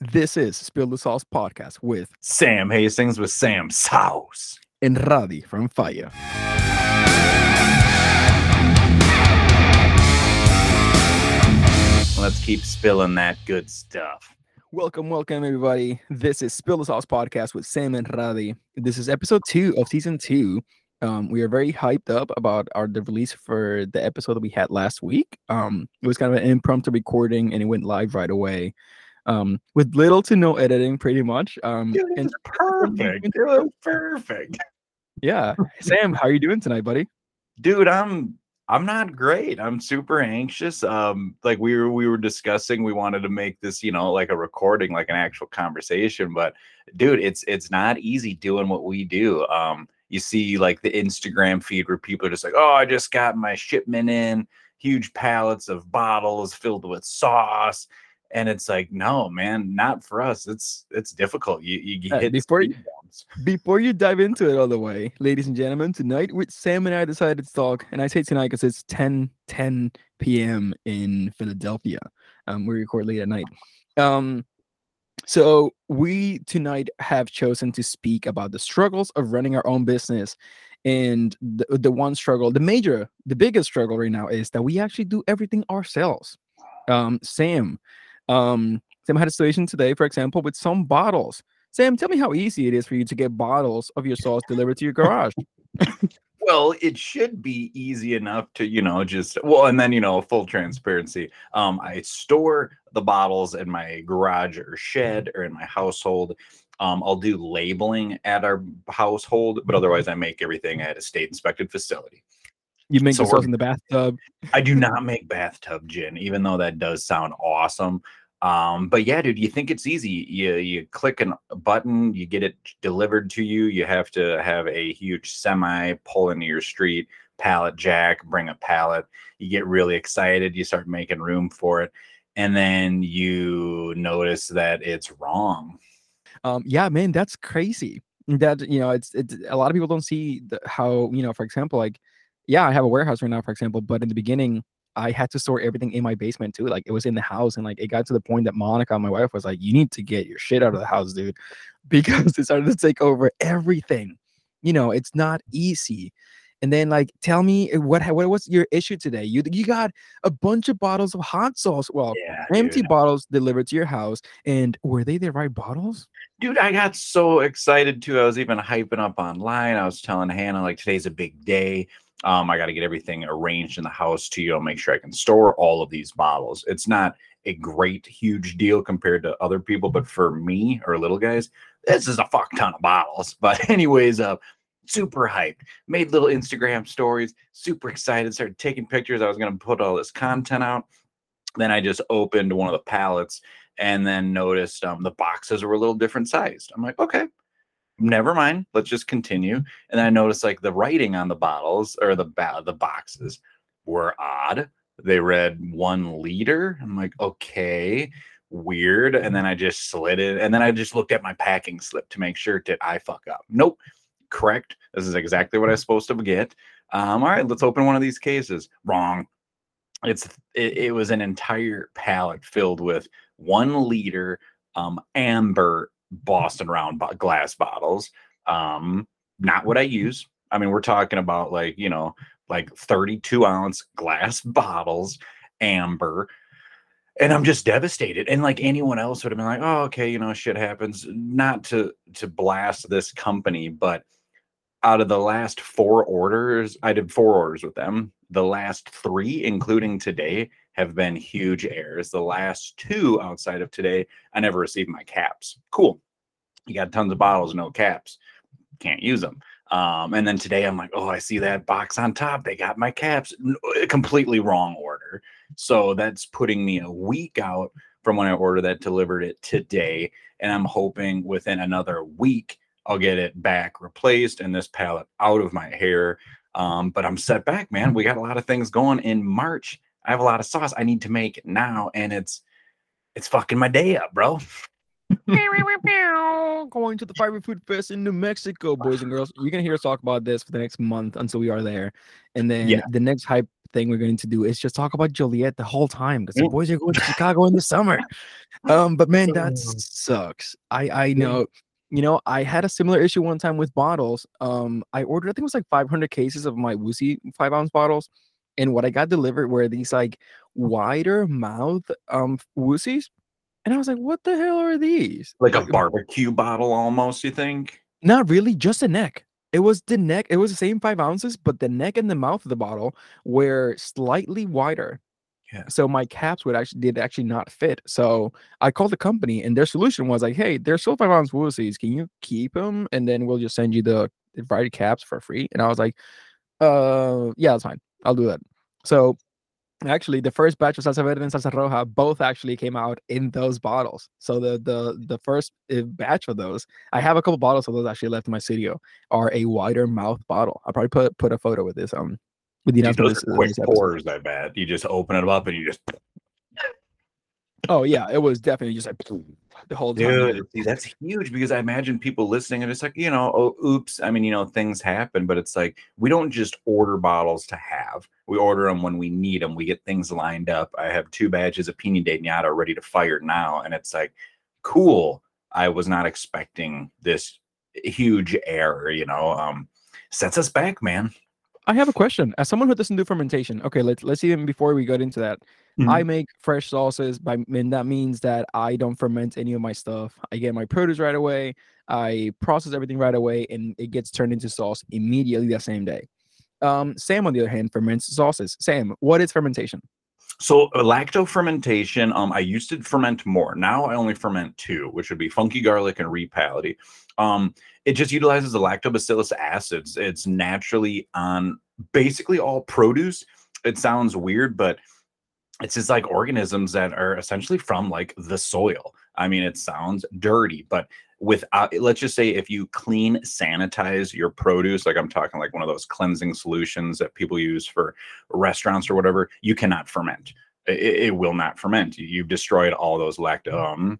This is Spill the Sauce podcast with Sam Hastings with Sam Sauce. and Radi from Fire. Let's keep spilling that good stuff. Welcome, welcome, everybody. This is Spill the Sauce podcast with Sam and Radi. This is episode two of season two. Um, we are very hyped up about our the release for the episode that we had last week. Um, it was kind of an impromptu recording and it went live right away. Um, with little to no editing, pretty much. Um, Dude, and perfect. It was perfect. yeah, Sam, how are you doing tonight, buddy? Dude, I'm I'm not great. I'm super anxious. Um, like we were we were discussing, we wanted to make this, you know, like a recording, like an actual conversation. But dude, it's it's not easy doing what we do. Um, you see like the Instagram feed where people are just like, oh, I just got my shipment in, huge pallets of bottles filled with sauce. And it's like, no, man, not for us. It's it's difficult. You you Uh, before you-. Before you dive into it all the way, ladies and gentlemen, tonight with Sam and I decided to talk, and I say tonight because it's 10 10 p.m. in Philadelphia. Um, we record late at night. Um, so we tonight have chosen to speak about the struggles of running our own business. And the, the one struggle, the major, the biggest struggle right now is that we actually do everything ourselves. Um, Sam, um, Sam had a situation today, for example, with some bottles. Sam, tell me how easy it is for you to get bottles of your sauce delivered to your garage. Well, it should be easy enough to, you know, just well, and then you know, full transparency. Um, I store the bottles in my garage or shed or in my household. Um, I'll do labeling at our household, but otherwise I make everything at a state inspected facility. You make So sauce in the bathtub. I do not make bathtub gin, even though that does sound awesome. Um, but yeah, dude, you think it's easy. You you click an- a button, you get it delivered to you. You have to have a huge semi pull into your street, pallet jack, bring a pallet. You get really excited, you start making room for it, and then you notice that it's wrong. Um, yeah, man, that's crazy. That you know, it's it's a lot of people don't see the, how you know, for example, like, yeah, I have a warehouse right now, for example, but in the beginning, I had to store everything in my basement too. Like, it was in the house, and like, it got to the point that Monica, my wife, was like, "You need to get your shit out of the house, dude," because it started to take over everything. You know, it's not easy. And then, like, tell me uh, what what was your issue today? You you got a bunch of bottles of hot sauce. Well, Yeah, empty dude. bottles delivered to your house, and were they the right bottles? dude, I got so excited too. I was even hyping up online. I was telling Hannah like today's a big day. Um, I got to get everything arranged in the house to you make sure I can store all of these bottles. It's not a great huge deal compared to other people, but for me or little guys, this is a fuck ton of bottles. But anyways, uh, super hyped. Made little Instagram stories. Super excited. Started taking pictures. I was gonna put all this content out. Then I just opened one of the pallets and then noticed um, the boxes were a little different sized. I'm like, okay, never mind. Let's just continue. And I noticed like the writing on the bottles or the ba- the boxes were odd. They read one liter. I'm like, okay, weird. And then I just slid it. And then I just looked at my packing slip to make sure did I fuck up? Nope. Correct. This is exactly what I was supposed to get. Um, all right, let's open one of these cases. Wrong. It's it, it was an entire pallet filled with one liter um, amber Boston round bo- glass bottles. Um, not what I use. I mean, we're talking about like, you know, like 32 ounce glass bottles, amber. And I'm just devastated. And like anyone else would have been like, oh, okay, you know, shit happens. Not to to blast this company, but out of the last four orders, I did four orders with them. The last three, including today, have been huge errors. The last two outside of today, I never received my caps. Cool. You got tons of bottles, no caps. Can't use them. Um, and then today I'm like, oh, I see that box on top. They got my caps. Uh, Completely wrong order. So that's putting me a week out from when I ordered that, delivered it today. And I'm hoping within another week, I'll get it back replaced and this palette out of my hair. Um, but I'm set back, man. We got a lot of things going in March. I have a lot of sauce I need to make now, and it's it's fucking my day up, bro. going to the Fiery Food Fest in New Mexico, boys and girls. You're gonna hear us talk about this for the next month until we are there, and then Yeah. the next hype thing we're going to do is just talk about Joliet the whole time because the boys are going to Chicago in the summer. Um, but man, that sucks. I I know. You know, I had a similar issue one time with bottles. Um, I ordered I think it was like 500 cases of my woozy five ounce bottles, and what I got delivered were these like wider mouth um woozies, and I was like, "What the hell are these?" Like a barbecue bottle almost, you think? Not really, just the neck. It was the neck. It was the same five ounces, but the neck and the mouth of the bottle were slightly wider. Yeah. So my caps would actually did actually not fit. So I called the company, and their solution was like, "Hey, they're still five ounce woozies. Can you keep them, and then we'll just send you the invited caps for free?" And I was like, "Uh, yeah, that's fine. I'll do that." So actually, the first batch of salsa verde and salsa roja both actually came out in those bottles. So the the the first uh, batch of those, I have a couple bottles of those actually left in my studio, are a wider mouth bottle. I'll probably put put a photo with this um with the those this- quick this pours, I bet. You just open it up and you just Oh yeah, it was definitely just like the whole time. Dude, that's huge because I imagine people listening and it's like, you know, oh, oops. I mean, you know, things happen, but it's like we don't just order bottles to have. We order them when we need them. We get things lined up. I have two batches of Pina de Nata ready to fire now, and it's like, cool. I was not expecting this huge error. You know, um, sets us back, man. I have a question. As someone who doesn't do fermentation, okay, let's let's even before we get into that, I make fresh sauces by and that means that I don't ferment any of my stuff. I get my produce right away, I process everything right away, and it gets turned into sauce immediately that same day. Um, Sam, on the other hand, ferments sauces. Sam, what is fermentation? So uh, lacto fermentation, um, I used to ferment more. Now I only ferment two, which would be funky garlic and repality. Um, it just utilizes the lactobacillus acids. It's naturally on basically all produce. It sounds weird, but it's just like organisms that are essentially from like the soil. I mean, it sounds dirty, but without let's just say if you clean sanitize your produce like i'm talking like one of those cleansing solutions that people use for restaurants or whatever you cannot ferment. It, it will not ferment. You've destroyed all those lacto um,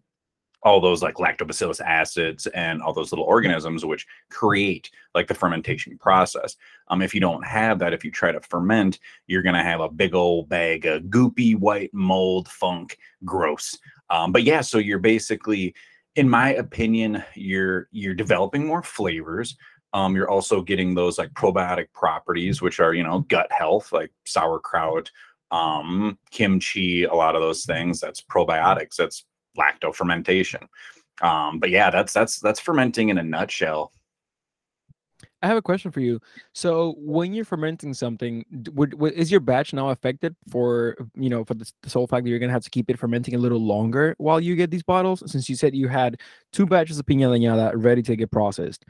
all those like lactobacillus acids and all those little organisms which create like the fermentation process. Um if you don't have that if you try to ferment you're going to have a big old bag of goopy white mold funk gross. Um but yeah so you're basically in my opinion you're you're developing more flavors um you're also getting those like probiotic properties which are you know gut health like sauerkraut um kimchi a lot of those things that's probiotics that's lacto fermentation um but yeah that's that's that's fermenting in a nutshell I have a question for you. So, when you're fermenting something, would, would is your batch now affected for you know for the, the sole fact that you're gonna have to keep it fermenting a little longer while you get these bottles? Since you said you had two batches of piña dañada ready to get processed,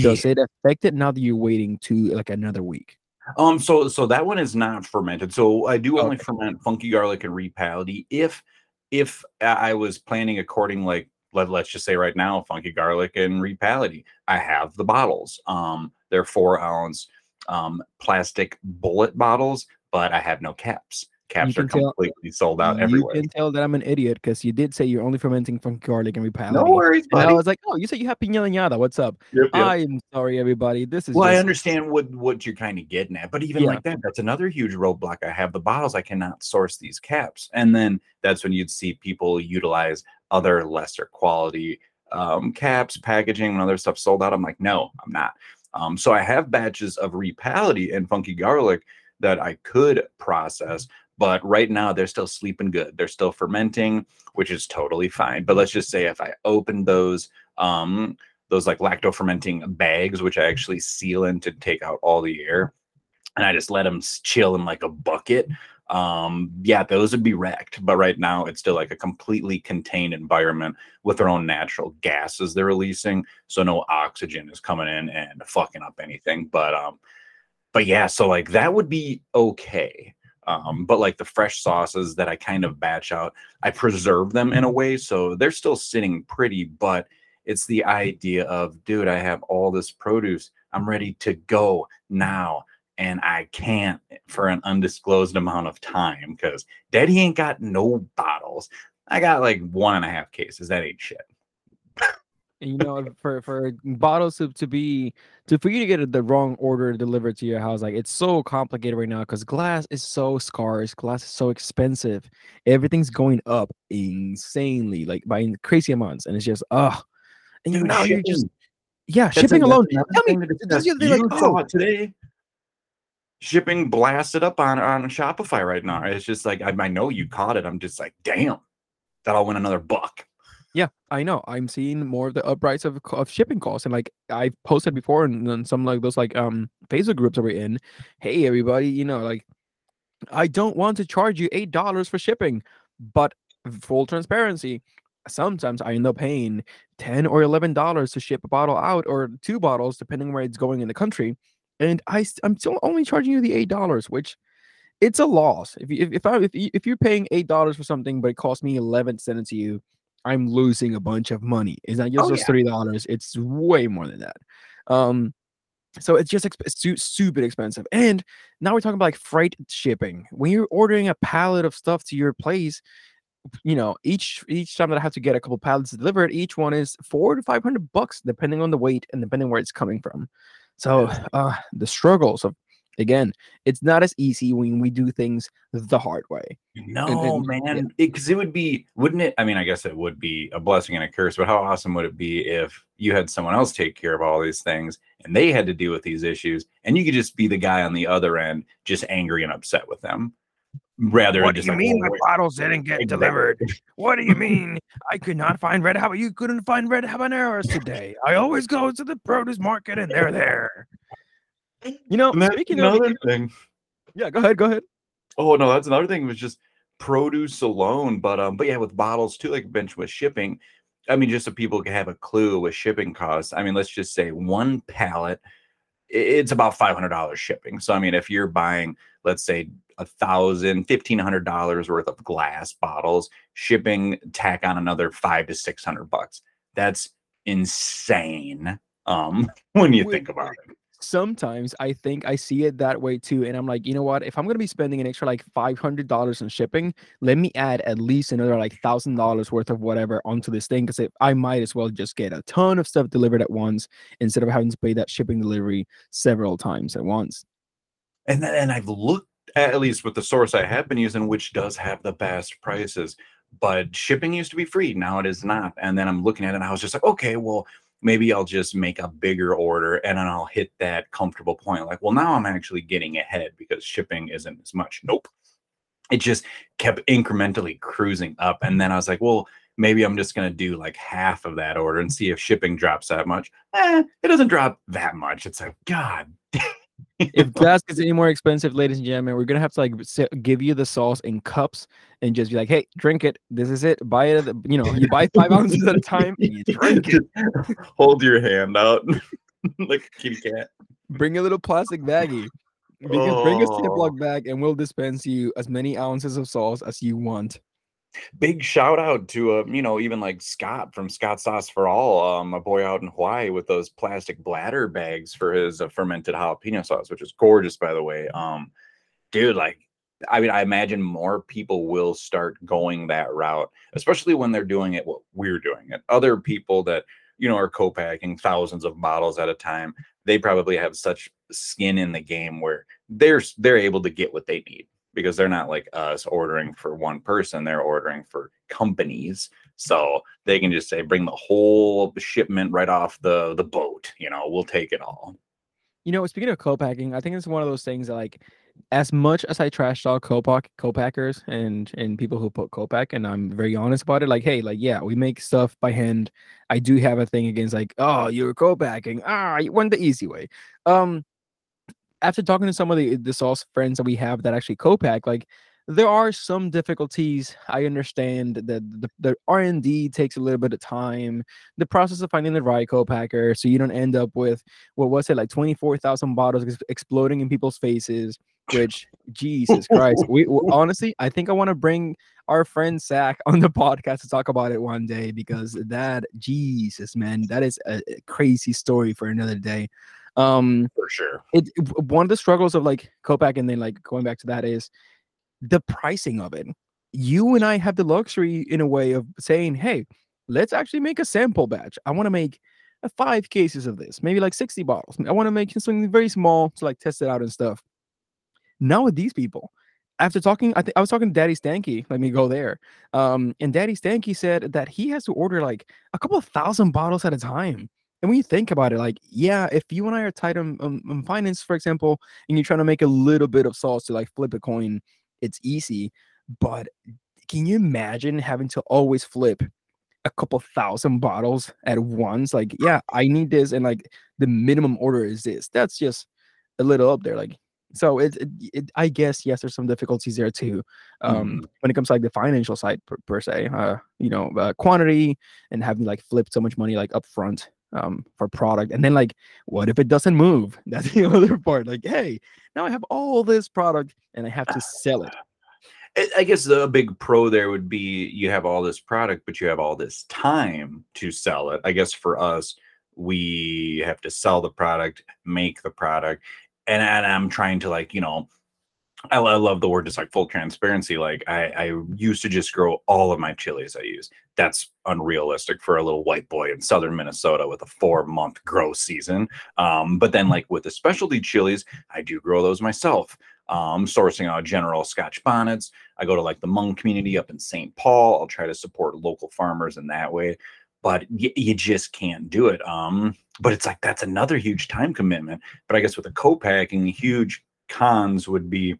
does it affect it now that you're waiting to like another week? Um, so so that one is not fermented. So I do only Okay. ferment funky garlic and repality if if I I was planning according like let, let's just say right now funky garlic and repality. I have the bottles. Um, they're four ounce um plastic bullet bottles, but I have no caps. Caps are can tell- completely sold out you everywhere. can tell that I'm an idiot because you did say you're only fermenting from garlic and repality. No worries, And I was like, oh, you said you have dañada. What's up? Yep, yep. I'm sorry, everybody. This is Well, I understand what what you're kind of getting at, but even Yeah. like that, that's another huge roadblock. I have the bottles, I cannot source these caps, and then that's when you'd see people utilize other lesser quality um, caps, packaging, and other stuff sold out. I'm like, no, I'm not. Um, so I have batches of repality and funky garlic that I could process, but right now they're still sleeping good. They're still fermenting, which is totally fine. But let's just say if I open those, um, those like lacto fermenting bags, which I actually seal in to take out all the air, and I just let them chill in like a bucket. Um, yeah, those would be wrecked. But right now, it's still like a completely contained environment with their own natural gases they're releasing, so no oxygen is coming in and fucking up anything. But um, but yeah, so like that would be okay. Um, but like the fresh sauces that I kind of batch out, I preserve them in a way so they're still sitting pretty, but it's the idea of, dude, I have all this produce. I'm ready to go now. And I can't for an undisclosed amount of time because daddy ain't got no bottles. I got like one and a half cases. That ain't shit. And, you know, for for bottles to, to be to for you to get the wrong order delivered to your house, like it's so complicated right now because glass is so scarce, glass is so expensive, everything's going up insanely, like by crazy amounts, and it's just oh, and you now you're just yeah, That's shipping alone. Tell me, thing to does you like, oh, today. Shipping blasted up on on Shopify right now. It's just like I, I know you caught it. I'm just like, damn, that all went another buck. Yeah, I know. I'm seeing more of the uprise of, of shipping costs, and like I posted before in, in some like those like um Facebook groups that we're in. Hey, everybody, you know, like I don't want to charge you eight dollars for shipping, but full transparency, sometimes I end up paying ten or eleven dollars to ship a bottle out, or two bottles depending where it's going in the country, and I I'm still only charging you the eight dollars, which it's a loss. If you, if if, I, if, you, if you're paying eight dollars for something, but it costs me eleven it to you, I'm losing a bunch of money. It's not just Oh, those yeah. three dollars; it's way more than that. Um, so it's just exp- su- stupid expensive. And now we're talking about like freight shipping. When you're ordering a pallet of stuff to your place, you know each each time that I have to get a couple pallets delivered, each one is four to five hundred bucks, depending on the weight and depending where it's coming from. So uh, the struggles of again, it's not as easy when we do things the hard way. No, and- yeah. man, because it, would be, wouldn't it? I mean, I guess it would be a blessing and a curse, but how awesome would it be if you had someone else take care of all these things and they had to deal with these issues, and you could just be the guy on the other end, just angry and upset with them, rather than just like, "Well, oh, wait." bottles didn't get Exactly. What do you mean? I could not find red How You couldn't find red habaneros today. I always go to the produce market and they're there. You know, And speaking of, another thing. yeah, go ahead, go ahead. Oh no, that's another thing. It Was just produce alone, but um, but yeah, with bottles too, like bench with shipping. I mean, just so people can have a clue with shipping costs. I mean, let's just say one pallet, it's about five hundred dollars shipping. So I mean, if you're buying, let's say a thousand, fifteen hundred dollars worth of glass bottles, shipping tack on another five to six hundred bucks. That's insane. Um, when you think about it. Sometimes I think I see it that way too. And I'm like, you know what? If I'm going to be spending an extra like $500 in shipping, let me add at least another like $1,000 worth of whatever onto this thing because I might as well just get a ton of stuff delivered at once instead of having to pay that shipping delivery several times at once. And then and I've looked at, at least with the source I have been using, which does have the best prices, but shipping used to be free. Now it is not. And then I'm looking at it and I was just like, okay, well, maybe I'll just make a bigger order and then I'll hit that comfortable point. Like, well, now I'm actually getting ahead because shipping isn't as much. Nope. It just kept incrementally cruising up. And then I was like, well, maybe I'm just going to do like half of that order and see if shipping drops that much. Eh, it doesn't drop that much. It's like, God. If glass gets any more expensive, ladies and gentlemen, we're gonna have to like give you the sauce in cups and just be like, "Hey, drink it. This is it. Buy it. You know, you buy five ounces at a time and you drink it. Hold your hand out like a kitty cat. Bring a little plastic baggie. Because bring a Oh. Ziploc bag and we'll dispense you as many ounces of sauce as you want. Big shout out to uh, you know, even like Scott from Scott Sauce for All, um, a boy out in Hawaii with those plastic bladder bags for his uh, fermented jalapeno sauce, which is gorgeous, by the way. Um, dude, like, I mean, I imagine more people will start going that route, especially when they're doing it what we're doing it. Other people that you know are co-packing thousands of bottles at a time, they probably have such skin in the game where they're they're able to get what they need because they're not like us ordering for one person they're ordering for companies so they can just say bring the whole shipment right off the the boat you know we'll take it all You know, speaking of co-packing, I think it's one of those things that like as much as I trash talk co-pack co-packers and and people who put co-pack and I'm very honest about it, like, hey, like yeah, we make stuff by hand. I do have a thing against like, oh, you're co-packing. Ah, you went the easy way. Um after talking to some of the eh, the sauce friends that we have that actually co-pack, like there are some difficulties. I understand that the, the R and D takes a little bit of time. The process of finding the right co-packer, so you don't end up with what was it like twenty four thousand bottles ex- exploding in people's faces. Which Jesus Christ, we honestly, I think I want to bring our friend Zach on the podcast to talk about it one day because that Jesus man, that is a a crazy story for another day. Um, for sure it one of the struggles of like co-pack and then like going back to that is the pricing of it. You and I have the luxury in a way of saying, hey, let's actually make a sample batch. I want to make five cases of this, maybe like 60 bottles. I want to make something very small to like test it out and stuff. Now with these people, after talking, I think I was talking to Daddy Stanky. Let me go there. Um, and Daddy Stanky said that he has to order like a couple thousand bottles at a time. And when you think about it, like, yeah, if you and I are tight on, on, on finance, for example, and you're trying to make a little bit of sauce to like flip a coin, it's easy. But can you imagine having to always flip a couple thousand bottles at once? Like, yeah, I need this, and like the minimum order is this. That's just a little up there. Like, so it, it, it, i guess yes there's some difficulties there too um mm. when it comes to like the financial side per, per se uh you know uh, quantity and having like flipped so much money like up front um for product and then like what if it doesn't move that's the other part like hey now i have all this product and i have to sell it I guess the big pro there would be you have all this product, but you have all this time to sell it. I guess for us, we have to sell the product, make the product, and, and I'm trying to like, you know, I, I love the word just like full transparency. Like I, I used to just grow all of my chilies I use. That's unrealistic for a little white boy in southern Minnesota with a four month grow season. Um, but then like with the specialty chilies, I do grow those myself. Um, sourcing out general Scotch bonnets. I go to like the Hmong community up in St. Paul. I'll try to support local farmers in that way but you just can't do it. Um, but it's like that's another huge time commitment. But I guess with the co-packing, huge cons would be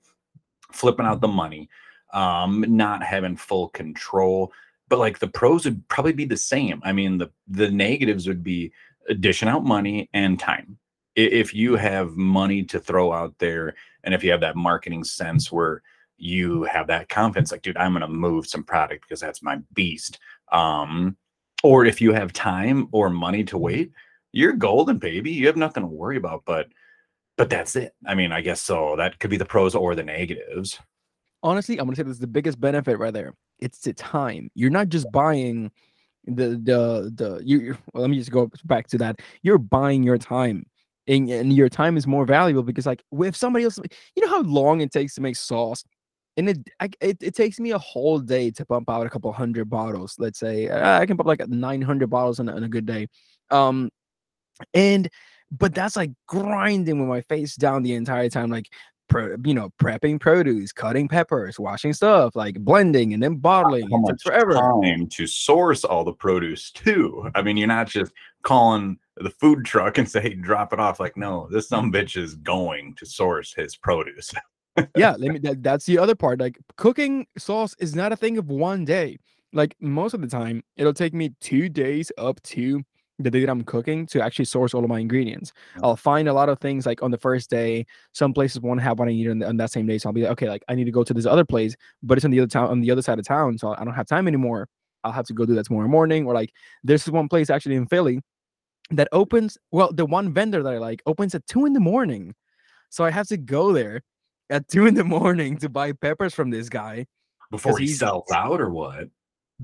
flipping out the money, um, not having full control. But like the pros would probably be the same. I mean, the the negatives would be dishing out money and time. If you have money to throw out there, and if you have that marketing sense where you have that confidence, like, dude, I'm gonna move some product because that's my beast. Um, or if you have time or money to wait, you're golden, baby. You have nothing to worry about. But but that's it. I mean, I guess so. That could be the pros or the negatives. Honestly, I'm gonna say this is the biggest benefit right there. It's the time. You're not just buying the the the you well, let me just go back to that. You're buying your time. And, and your time is more valuable because like if somebody else you know how long it takes to make sauce and it, I, it it takes me a whole day to pump out a couple hundred bottles. Let's say I can pump like 900 bottles in in a good day, um, and but that's like grinding with my face down the entire time, like Pro, you know, prepping produce, cutting peppers, washing stuff, like blending and then bottling. How much forever. time to source all the produce too? I mean, you're not just calling the food truck and say, hey, drop it off. Like, no, this some bitch is going to source his produce. yeah, let me. That, that's the other part. Like cooking sauce is not a thing of one day. Like most of the time, it'll take me two days up to the day that I'm cooking to actually source all of my ingredients. Oh, I'll find a lot of things like on the first day. Some places won't have what I need on, on, that same day, so I'll be like, okay, like I need to go to this other place, but it's on the other town on the other side of town, so I don't have time anymore. I'll have to go do that tomorrow morning. Or like there's one place actually in Philly that opens. Well, the one vendor that I like opens at two in the morning, so I have to go there at two in the morning to buy peppers from this guy before he sells out or what?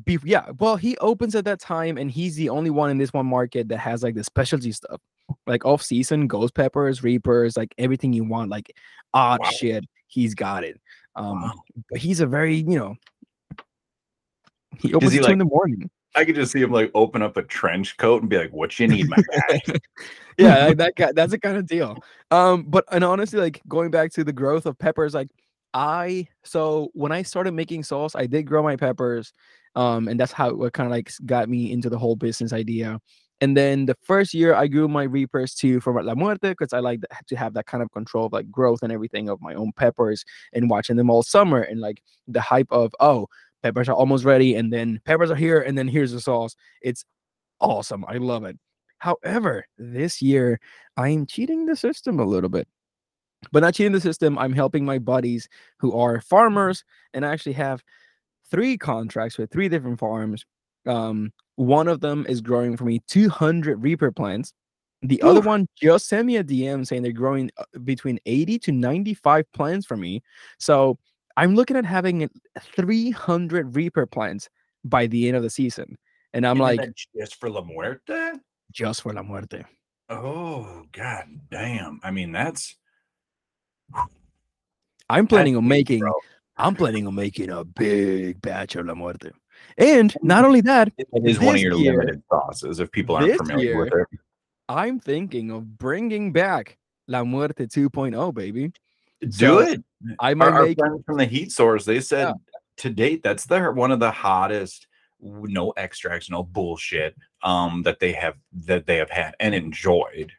Be- yeah, well, he opens at that time, and he's the only one in this one market that has like the specialty stuff, like off season ghost peppers, reapers, like everything you want, like odd wow. shit. He's got it. Um, wow. but he's a very you know, he opens he, two like, in the morning. I could just see him like open up a trench coat and be like, "What you need, my guy?" yeah, that guy, that's a kind of deal. Um, but and honestly, like going back to the growth of peppers, like I so when I started making sauce, I did grow my peppers, um, and that's how it kind of like got me into the whole business idea. And then the first year, I grew my reapers too from La Muerte because I like to have that kind of control of like growth and everything of my own peppers and watching them all summer and like the hype of oh peppers are almost ready, and then peppers are here, and then here's the sauce. It's awesome. I love it. However, this year I'm cheating the system a little bit. But not cheating the system, I'm helping my buddies who are farmers and I actually have three contracts with three different farms. Um, one of them is growing for me 200 Reaper plants. The Oof. other one just sent me a DM saying they're growing uh, between 80 to 95 plants for me. So I'm looking at having 300 Reaper plants by the end of the season. And I'm and like, just for La Muerte? Just for La Muerte. Oh, god damn. I mean, that's. I'm planning on making. Bro. I'm planning on making a big batch of La Muerte. And not only that, It is one of your year- limited sauces if people aren't familiar with it. I'm thinking of bringing back La Muerte 2.0, baby. Do So, it. I Our, might our make friends from the heat source, they said Yeah. to date that's their one of the hottest no extracts, no bullshit um that they have that they have had and enjoyed.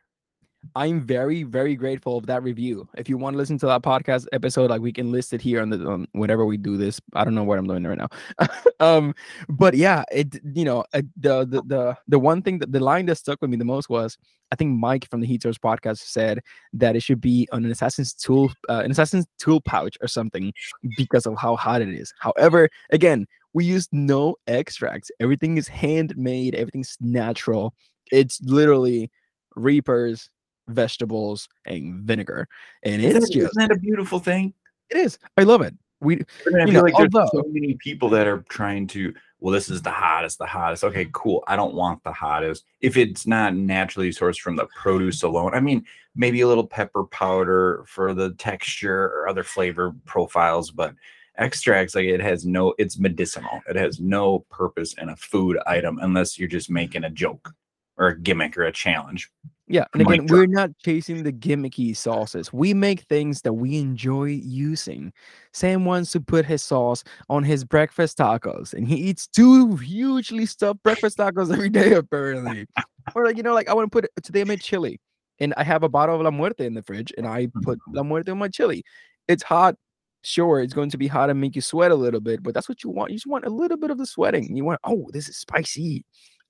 I'm very, very grateful of that review. If you want to listen to that podcast episode, like we can list it here on the on whenever we do this. I don't know what I'm doing right now. um, but yeah, it you know uh, the the the the one thing that the line that stuck with me the most was I think Mike from the Heat Source podcast said that it should be on an assassin's tool, uh, an assassin's tool pouch or something because of how hot it is. However, again, we use no extracts. Everything is handmade. Everything's natural. It's literally reapers, vegetables, and vinegar, and Isn't it's that- just isn't that a beautiful thing? it is. I love it. We I feel know, like there's although- so many people that are trying to, well, this is the hottest, the hottest. Okay, cool. I don't want the hottest. If it's not naturally sourced from the produce alone, I mean, maybe a little pepper powder for the texture or other flavor profiles, but extracts, like it has no, it's medicinal. It has no purpose in a food item unless you're just making a joke or a gimmick or a challenge. Yeah, and again, we're not chasing the gimmicky sauces. We make things that we enjoy using. Sam wants to put his sauce on his breakfast tacos, and he eats two hugely stuffed breakfast tacos every day, apparently. or like you know, like I want to put today. I made chili, and I have a bottle of La Muerte in the fridge, and I put mm-hmm. La Muerte on my chili. It's hot. Sure, it's going to be hot and make you sweat a little bit, but that's what you want. You just want a little bit of the sweating. You want, oh, this is spicy.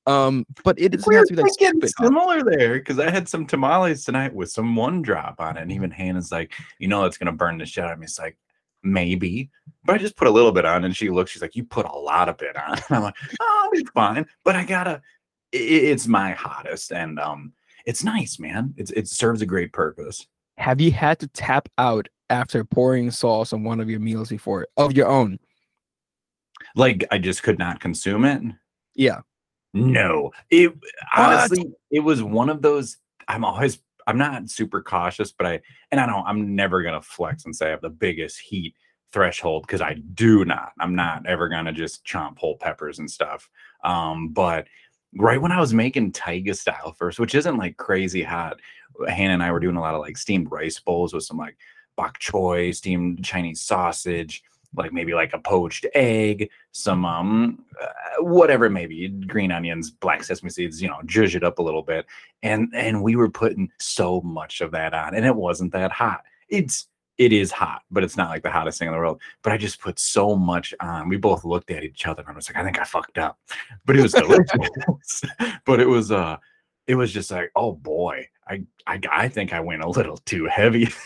Um, but it doesn't We're have to be like stupid similar there because I had some tamales tonight with some one drop on it. And even Hannah's like, you know, it's gonna burn the shit out of me. It's like, maybe, but I just put a little bit on. And she looks, she's like, you put a lot of it on. And I'm like, oh, I'll be fine. But I gotta, i- i- it's my hottest, and um, it's nice, man. It's it serves a great purpose. Have you had to tap out after pouring sauce on one of your meals before of your own? Like I just could not consume it. Yeah. No, it honestly, it was one of those. I'm always, I'm not super cautious, but I, and I don't, I'm never gonna flex and say I have the biggest heat threshold because I do not. I'm not ever gonna just chomp whole peppers and stuff. Um, but right when I was making Taiga style first, which isn't like crazy hot, Hannah and I were doing a lot of like steamed rice bowls with some like bok choy, steamed Chinese sausage, like maybe like a poached egg, some um uh, whatever it may be, green onions, black sesame seeds, you know, zhuzh it up a little bit. And and we were putting so much of that on, and it wasn't that hot. It's it is hot, but it's not like the hottest thing in the world. But I just put so much on. We both looked at each other and I was like, I think I fucked up. But it was delicious. but it was uh it was just like, oh boy, I I I think I went a little too heavy.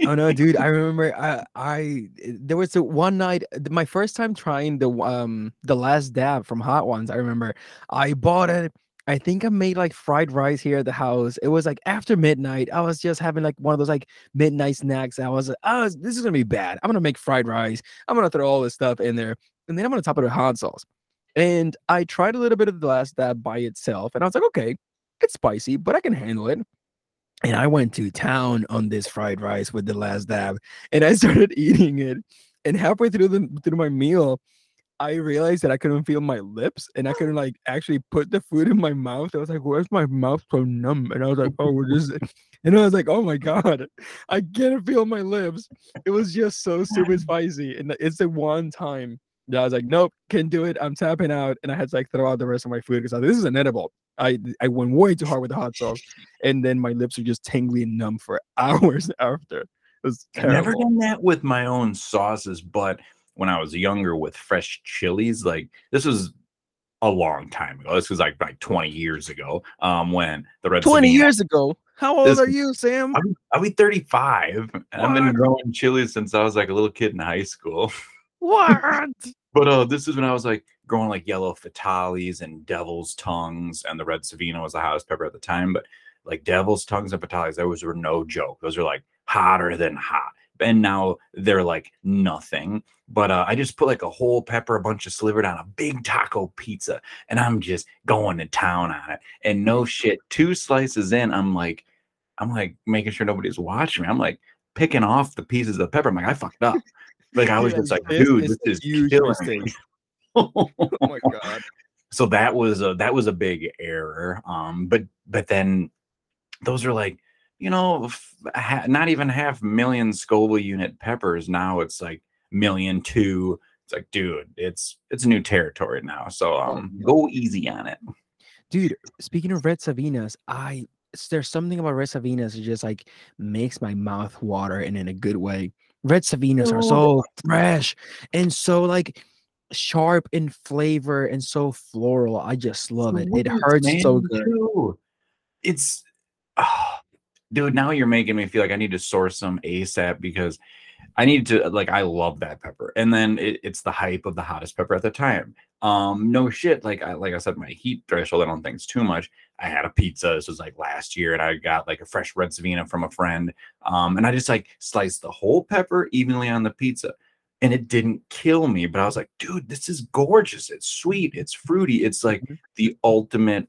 Oh no, dude! I remember I I there was a one night my first time trying the um the last dab from Hot Ones. I remember I bought it. I think I made like fried rice here at the house. It was like after midnight. I was just having like one of those like midnight snacks. I was like, oh, this is gonna be bad. I'm gonna make fried rice. I'm gonna throw all this stuff in there, and then I'm gonna top it with hot sauce. And I tried a little bit of the last dab by itself, and I was like, okay, it's spicy, but I can handle it. And I went to town on this fried rice with the last dab, and I started eating it. And halfway through the through my meal, I realized that I couldn't feel my lips, and I couldn't like actually put the food in my mouth. I was like, "Where's my mouth so numb?" And I was like, "Oh, what is it?" And I was like, "Oh my god, I can't feel my lips." It was just so super spicy, and it's the one time I was like, "Nope, can't do it. I'm tapping out," and I had to like throw out the rest of my food because this is inedible. I I went way too hard with the hot sauce, and then my lips are just tingly and numb for hours after. It was I've never done that with my own sauces, but when I was younger with fresh chilies, like this was a long time ago. This was like like 20 years ago. Um, when the red 20 Savina- years ago. How old This- are you, Sam? I'll be, I'll be 35. and I've been growing chilies since I was like a little kid in high school. What? But uh, this is when I was like growing like yellow fatales and devil's tongues, and the red savina was the hottest pepper at the time. But like devil's tongues and fatales, those were no joke. Those were like hotter than hot. And now they're like nothing. But uh, I just put like a whole pepper, a bunch of slivered on a big taco pizza, and I'm just going to town on it. And no shit, two slices in, I'm like, I'm like making sure nobody's watching me. I'm like picking off the pieces of pepper. I'm like, I fucked up. Like I was just like, dude, is this is killing oh my god. so that was a that was a big error um but but then those are like you know f- ha- not even half million scoville unit peppers. Now it's like million two. It's like dude it's it's new territory now. So um go easy on it. Dude, speaking of red savinas, I there's something about red savinas that just like makes my mouth water and in a good way. Red savinas are so fresh and so like sharp in flavor and so floral. I just love it. It hurts so good. too. It's, ah, dude. Now you're making me feel like I need to source some ASAP because I need to. Like, I love that pepper, and then it, it's the hype of the hottest pepper at the time. Um, no shit. Like I, like I said, my heat threshold. I don't think it's too much. I had a pizza. This was like last year, and I got like a fresh red savina from a friend. Um, and I just like sliced the whole pepper evenly on the pizza and it didn't kill me but i was like dude this is gorgeous it's sweet it's fruity it's like Mhm. the ultimate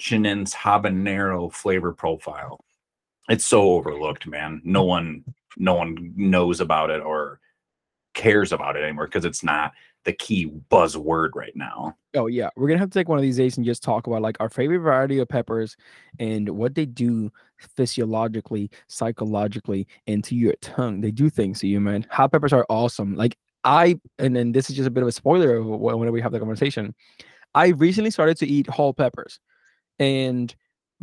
chinense habanero flavor profile it's so overlooked man no one no one knows about it or cares about it anymore because it's not the key buzzword right now Oh yeah, we're gonna have to take one of these days and just talk about like our favorite variety of peppers and what they do physiologically, psychologically, and to your tongue. They do things to you, man. Hot peppers are awesome. Like I, and then this is just a bit of a spoiler of wh- when we have the conversation. I recently started to eat whole peppers, and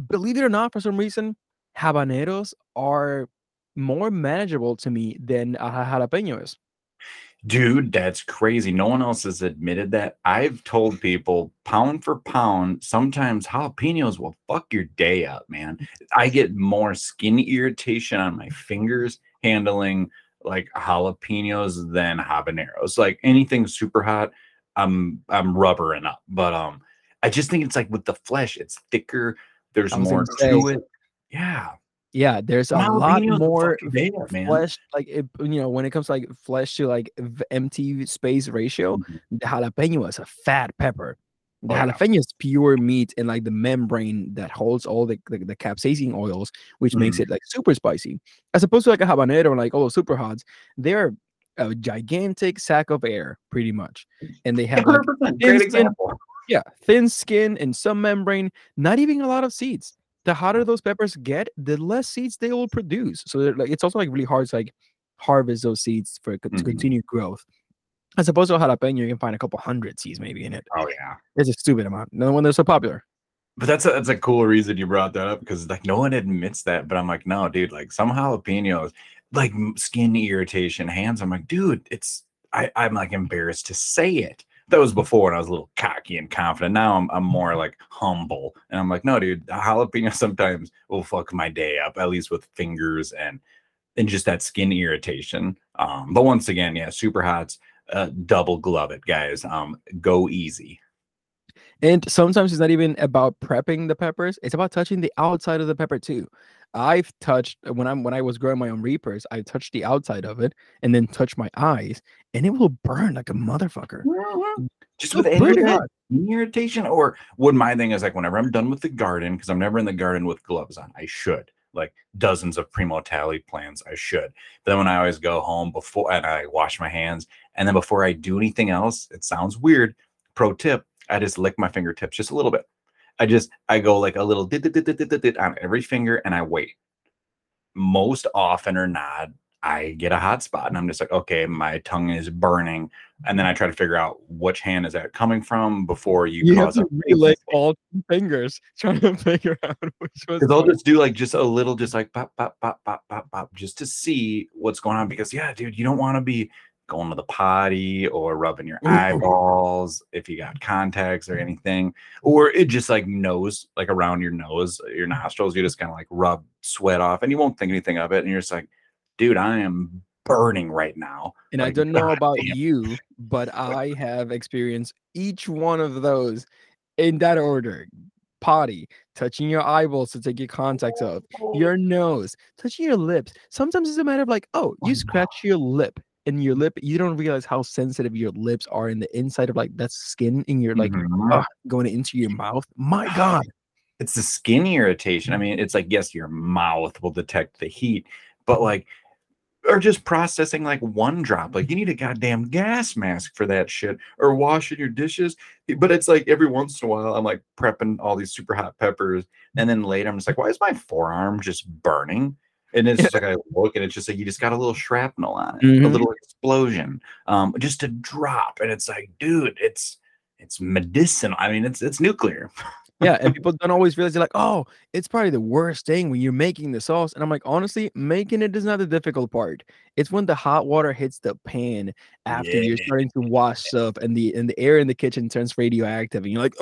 believe it or not, for some reason, habaneros are more manageable to me than a jalapeno is. Dude, that's crazy. No one else has admitted that. I've told people pound for pound, sometimes jalapenos will fuck your day up, man. I get more skin irritation on my fingers handling like jalapenos than habaneros. Like anything super hot, I'm I'm rubbering up. But um I just think it's like with the flesh, it's thicker, there's more to it. Yeah. Yeah, there's a lot Jalapenos will more fuck your man. flesh like it, you know when it comes to like flesh to like empty space ratio Mhm. the jalapeno is a fat pepper the Oh, yeah. jalapeno is pure meat and like the membrane that holds all the the, the capsaicin oils which makes Mm-hmm. it like super spicy as opposed to like a habanero and like all those super hots they're a gigantic sack of air pretty much and they have like 100%. Great thin skin- example. yeah, thin skin and some membrane, not even a lot of seeds. The hotter those peppers get, the less seeds they will produce. So like it's also like really hard to like harvest those seeds for to Mhm. continue growth. As opposed to a jalapeno, you can find a couple hundred seeds maybe in it. Oh yeah. It's a stupid amount. No one they're so popular. But that's a, that's a cool reason you brought that up because like no one admits that. But I'm like, no, dude, like some jalapenos, like skin irritation, hands. I'm like, dude, it's I, I'm like embarrassed to say it. That was before when I was a little cocky and confident. Now I'm I'm more like humble. And I'm like, no, dude, jalapeno sometimes will fuck my day up, at least with fingers and and just that skin irritation. Um, but once again, yeah, super hots, uh, double glove it, guys. Um, go easy. And sometimes it's not even about prepping the peppers; it's about touching the outside of the pepper too. I've touched uh, when I'm when I was growing my own reapers, I touched the outside of it and then touched my eyes, and it will burn like a motherfucker. Mm-hmm. Just with any pretty of that hot. skin irritation, or what my thing is like whenever I'm done with the garden, because I'm never in the garden with gloves on. I should like dozens of Primotalii plants. I should. But then when I always go home before and I wash my hands, and then before I do anything else, it sounds weird. Pro tip: I just lick my fingertips just a little bit. I just I go like a little dit, dit, dit, on every finger, and I wait. Most often or not, I get a hot spot, and I'm just like, okay, my tongue is burning and then I try to figure out which hand is that coming from before you, You have cause to relay all fingers trying to figure out which was. because I'll just do like just a little, just like pop, pop, pop, pop, pop, pop, just to see what's going on. Because yeah, dude, you don't want to be going to the potty or rubbing your eyeballs if you got contacts or anything, or it just like nose, like around your nose, your nostrils. You just kind of like rub sweat off, and you won't think anything of it, and you're just like, dude, I am burning right now. And I don't know about damn. you, but I have experienced each one of those in that order. Potty, touching your eyeballs to take your contacts off, your nose, touching your lips. Sometimes it's a matter of like, oh, Oh, you scratch your lip and your lip, you don't realize how sensitive your lips are in the inside of like that skin in your like Mhm. uh, going into your mouth. My God. it's the skin irritation. I mean, it's like yes, your mouth will detect the heat, but like or just processing like one drop. Like you need a goddamn gas mask for that shit, or washing your dishes. But it's like every once in a while, I'm like prepping all these super hot peppers, and then later I'm just like, why is my forearm just burning? And it's just like I look, and it's just like you just got a little shrapnel on it, Mhm. a little explosion, um, just a drop, and it's like, dude, it's it's medicinal. I mean, it's it's nuclear. yeah, and people don't always realize they're like, oh, it's probably the worst thing when you're making the sauce. And I'm like, honestly, making it is not the difficult part. It's when the hot water hits the pan after you're starting to wash up and the and the air in the kitchen turns radioactive, and you're like,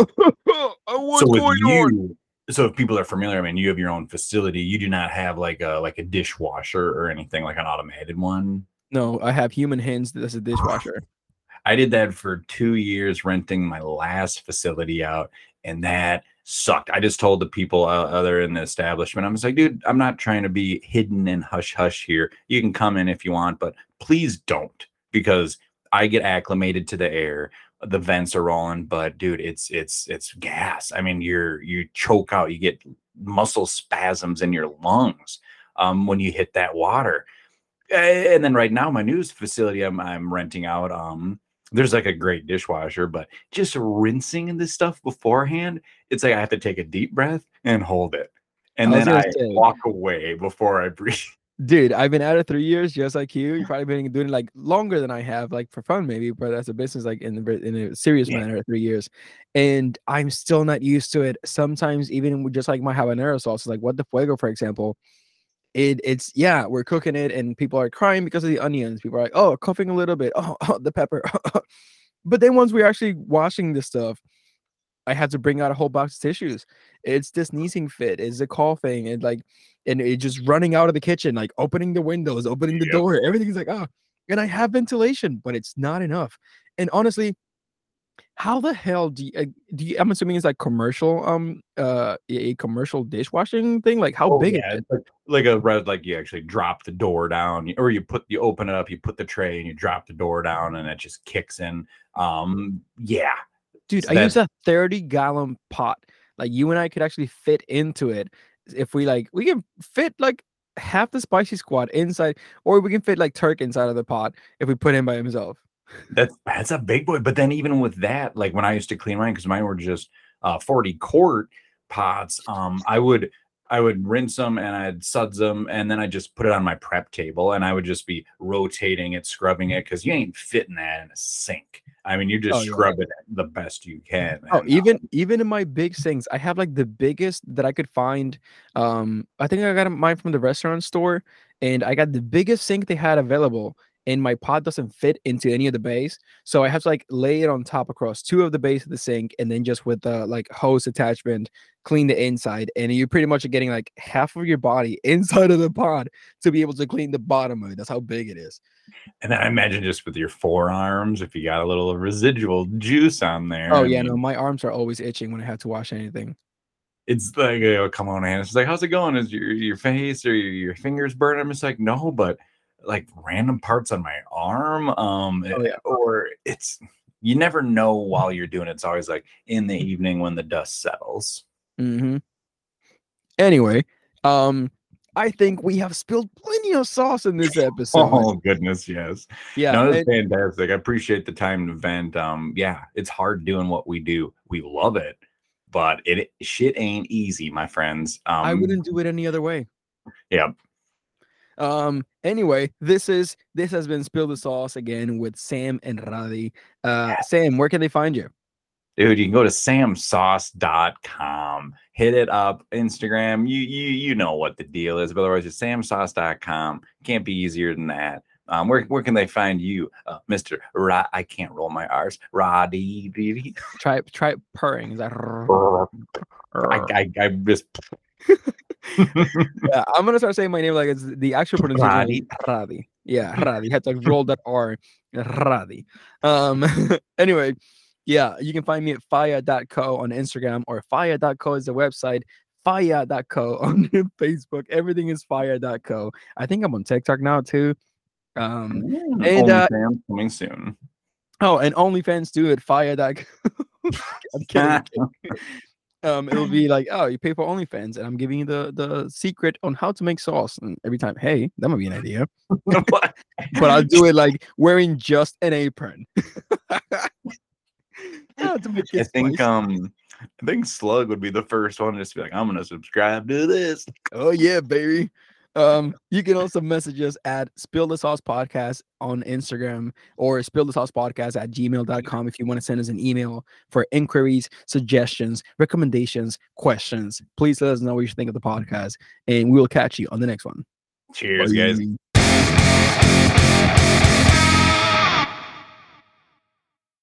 oh, what's so going on? So if people are familiar, I mean, you have your own facility. You do not have like a like a dishwasher or anything like an automated one. No, I have human hands as a dishwasher. I did that for two years, renting my last facility out, and that sucked. I just told the people uh, other in the establishment, I was like, dude, I'm not trying to be hidden and hush hush here. You can come in if you want, but please don't, because I get acclimated to the air. The vents are rolling, but dude, it's it's it's gas. I mean, you're you choke out, you get muscle spasms in your lungs um, when you hit that water. And then right now, my news facility I'm I'm renting out, um, there's like a great dishwasher, but just rinsing this stuff beforehand, it's like I have to take a deep breath and hold it. And then I say- walk away before I breathe. Dude, I've been at it three years, just like you. You've probably been doing it like longer than I have, like for fun, maybe, but as a business, like in a, in a serious Yeah. manner, three years. And I'm still not used to it. Sometimes, even with just like my habanero sauce, like what the fuego, for example, it it's yeah, we're cooking it, and people are crying because of the onions. People are like, oh, coughing a little bit, oh, oh, the pepper. but then once we're actually washing this stuff, I had to bring out a whole box of tissues. It's this sneezing fit, it's the coughing, and like, and it just running out of the kitchen, like opening the windows, opening the Yep. door, everything's like, oh, and I have ventilation, but it's not enough. And honestly, how the hell do you, uh, do you, I'm assuming it's like commercial, um, uh, a commercial dishwashing thing? Like, how Oh, big yeah, is it? like, like a red, like you actually drop the door down, or you put you open it up, you put the tray, and you drop the door down, and it just kicks in. Um, yeah, Dude, So I use a 30 gallon pot. Like, you and I could actually fit into it if we like, we can fit like half the spicy squad inside, or we can fit like Turk inside of the pot if we put him by himself. That's that's a big boy. But then even with that, like when I used to clean mine, because mine were just uh 40 quart pots, um, I would I would rinse them and I'd suds them and then I just put it on my prep table and I would just be rotating it, scrubbing it because you ain't fitting that in a sink. I mean, you just Oh, yeah. scrub it the best you can. Oh, uh, even even in my big sinks, I have like the biggest that I could find. Um, I think I got mine from the restaurant store, and I got the biggest sink they had available. And my pot doesn't fit into any of the bays, so I have to like lay it on top across two of the bays of the sink, and then just with the like hose attachment, clean the inside. And you pretty much are getting like half of your body inside of the pot to be able to clean the bottom of it. That's how big it is. and then I imagine just with your forearms, if you got a little residual juice on there. Oh I yeah, mean, no, my arms are always itching when I have to wash anything. it's like you know, come on, Anna. it's like, how's it going? Is your your face or your, your fingers burning? I'm just like, no, but like random parts on my arm, um, Oh, yeah. or it's you never know while you're doing it. It's always like in the evening when the dust settles. Mm-hmm. Anyway, um, I think we have spilled plenty of sauce in this episode. Oh goodness, yes. yeah, no, that's and- fantastic. I appreciate the time to vent. Um, yeah, it's hard doing what we do. We love it, but it shit ain't easy, my friends. Um, I wouldn't do it any other way. Yeah. Um. Anyway, this is this has been spill the sauce again with Sam and Radi. Uh, Sam, where can they find you? dude you can go to samsauce.com hit it up instagram you you you know what the deal is but otherwise it's samsauce.com can't be easier than that um where, where can they find you uh, mr Ra- i can't roll my r's roddy Try try purring. Is that? I, I, I just yeah, I'm gonna start saying my name like it's the actual pronunciation. Radi. Radi. Yeah, Radi. You have to roll that R. Radi. Um. anyway, yeah, you can find me at fire.co on Instagram or fire.co is the website. Fire.co on Facebook. Everything is fire.co. I think I'm on TikTok now too. Um. Mm, and, uh, coming soon Oh, and OnlyFans too at fire.co. I'm kidding. Um, it'll be like, oh, you pay for OnlyFans, and I'm giving you the the secret on how to make sauce. And every time, hey, that might be an idea. but I'll do it like wearing just an apron. Yeah, I think spicy. um I think Slug would be the first one to just be like, I'm gonna subscribe to this. Oh yeah, baby. Um, you can also message us at Spill the Sauce Podcast on Instagram or Spill the Sauce Podcast at gmail.com if you want to send us an email for inquiries, suggestions, recommendations, questions. Please let us know what you think of the podcast, and we will catch you on the next one. Cheers, Bye. guys.